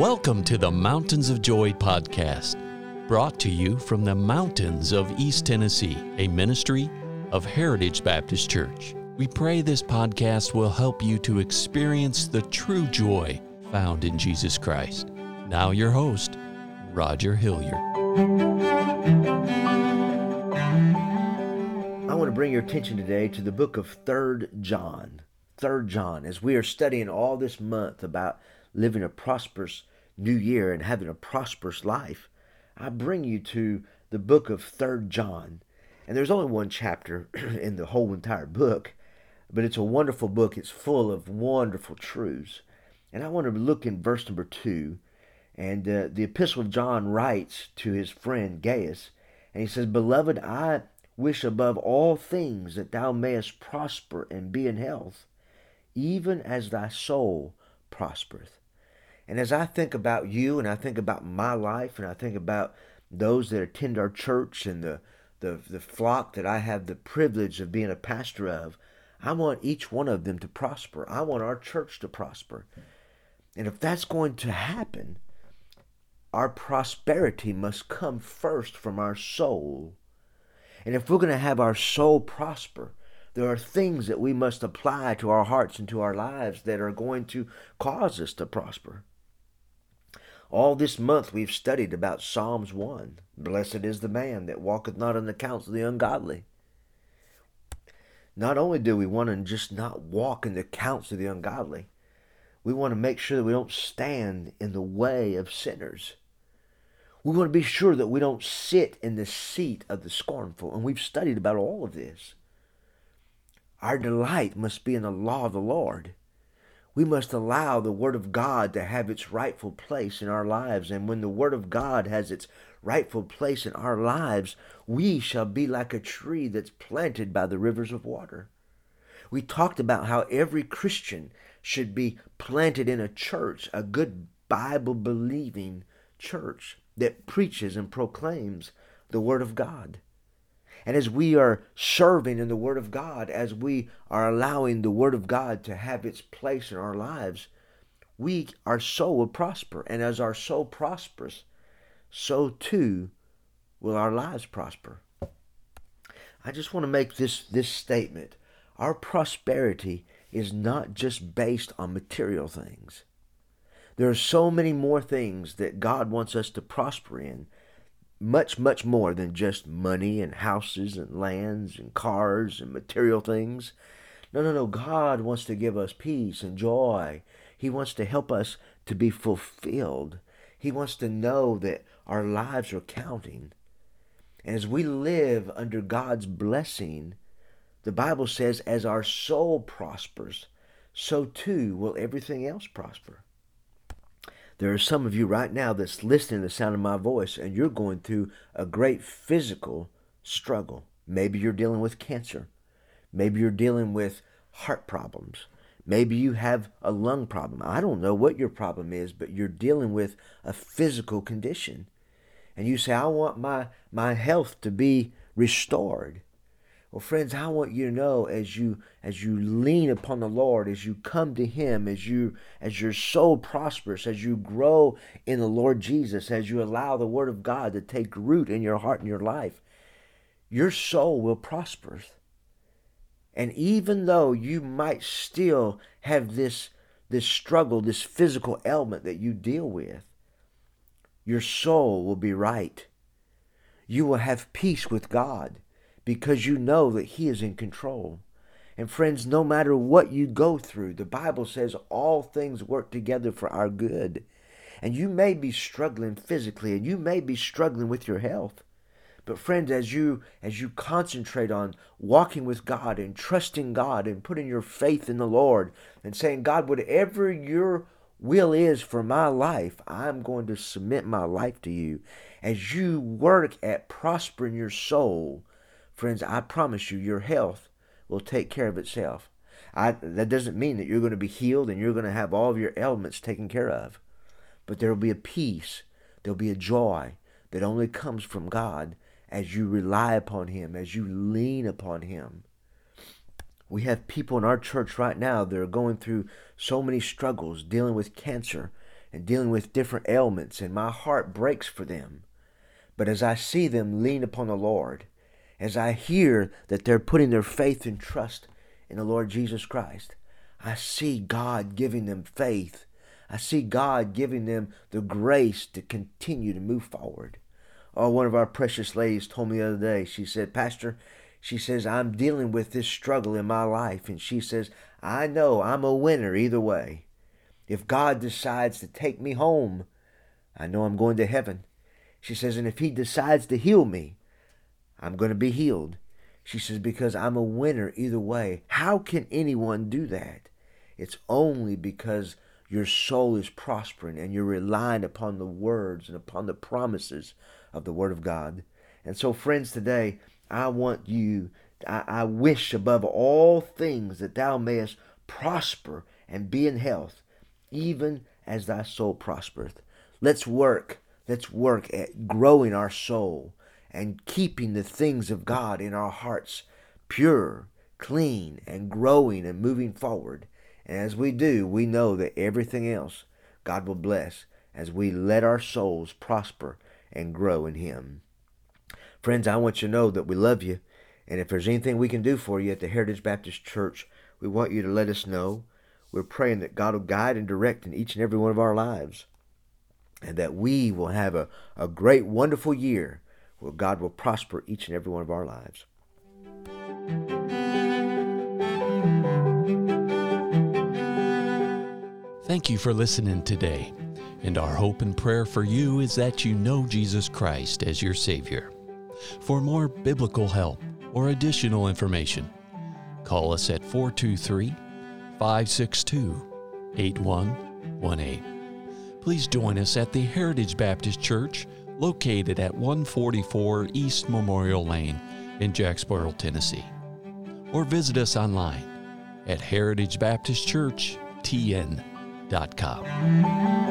Welcome to the Mountains of Joy podcast, brought to you from the mountains of East Tennessee, a ministry of Heritage Baptist Church. We pray this podcast will help you to experience the true joy found in Jesus Christ. Now, your host, Roger Hilliard. I want to bring your attention today to the book of Third John. Third John, as we are studying all this month about living a prosperous new year and having a prosperous life, I bring you to the book of Third John. And there's only one chapter in the whole entire book, but it's a wonderful book. It's full of wonderful truths. And I want to look in verse number two. And uh, the epistle of John writes to his friend Gaius, and he says, Beloved, I wish above all things that thou mayest prosper and be in health, even as thy soul prospereth. And as I think about you and I think about my life and I think about those that attend our church and the, the, the flock that I have the privilege of being a pastor of, I want each one of them to prosper. I want our church to prosper. And if that's going to happen, our prosperity must come first from our soul. And if we're going to have our soul prosper, there are things that we must apply to our hearts and to our lives that are going to cause us to prosper. All this month we've studied about Psalms 1. Blessed is the man that walketh not in the counsel of the ungodly. Not only do we want to just not walk in the counsel of the ungodly, we want to make sure that we don't stand in the way of sinners. We want to be sure that we don't sit in the seat of the scornful. And we've studied about all of this. Our delight must be in the law of the Lord. We must allow the Word of God to have its rightful place in our lives. And when the Word of God has its rightful place in our lives, we shall be like a tree that's planted by the rivers of water. We talked about how every Christian should be planted in a church, a good Bible believing church that preaches and proclaims the Word of God. And as we are serving in the Word of God, as we are allowing the Word of God to have its place in our lives, we our soul will prosper. And as our soul prospers, so too will our lives prosper. I just want to make this, this statement. Our prosperity is not just based on material things. There are so many more things that God wants us to prosper in much, much more than just money and houses and lands and cars and material things. No, no, no. God wants to give us peace and joy. He wants to help us to be fulfilled. He wants to know that our lives are counting. And as we live under God's blessing, the Bible says, as our soul prospers, so too will everything else prosper. There are some of you right now that's listening to the sound of my voice and you're going through a great physical struggle. Maybe you're dealing with cancer. Maybe you're dealing with heart problems. Maybe you have a lung problem. I don't know what your problem is, but you're dealing with a physical condition. And you say, I want my, my health to be restored. Well, friends, I want you to know as you as you lean upon the Lord, as you come to Him, as you as your soul prospers, as you grow in the Lord Jesus, as you allow the Word of God to take root in your heart and your life, your soul will prosper. And even though you might still have this this struggle, this physical ailment that you deal with, your soul will be right. You will have peace with God because you know that He is in control. And friends, no matter what you go through, the Bible says all things work together for our good. And you may be struggling physically and you may be struggling with your health. But friends, as you as you concentrate on walking with God and trusting God and putting your faith in the Lord and saying, God, whatever your will is for my life, I'm going to submit my life to you. As you work at prospering your soul, Friends, I promise you, your health will take care of itself. I, that doesn't mean that you're going to be healed and you're going to have all of your ailments taken care of. But there will be a peace, there'll be a joy that only comes from God as you rely upon Him, as you lean upon Him. We have people in our church right now that are going through so many struggles, dealing with cancer, and dealing with different ailments, and my heart breaks for them. But as I see them lean upon the Lord, as I hear that they're putting their faith and trust in the Lord Jesus Christ, I see God giving them faith. I see God giving them the grace to continue to move forward. Oh, one of our precious ladies told me the other day, she said, Pastor, she says, I'm dealing with this struggle in my life. And she says, I know I'm a winner either way. If God decides to take me home, I know I'm going to heaven. She says, and if He decides to heal me, I'm going to be healed. She says, because I'm a winner either way. How can anyone do that? It's only because your soul is prospering and you're relying upon the words and upon the promises of the Word of God. And so, friends, today, I want you, I, I wish above all things that thou mayest prosper and be in health, even as thy soul prospereth. Let's work. Let's work at growing our soul and keeping the things of God in our hearts pure, clean, and growing and moving forward. And as we do, we know that everything else God will bless as we let our souls prosper and grow in Him. Friends, I want you to know that we love you. And if there's anything we can do for you at the Heritage Baptist Church, we want you to let us know. We're praying that God will guide and direct in each and every one of our lives. And that we will have a, a great, wonderful year where God will prosper each and every one of our lives. Thank you for listening today. And our hope and prayer for you is that you know Jesus Christ as your Savior. For more biblical help or additional information, call us at 423 562 8118. Please join us at the Heritage Baptist Church located at 144 East Memorial Lane in Jacksboro, Tennessee. Or visit us online at heritagebaptistchurchtn.com.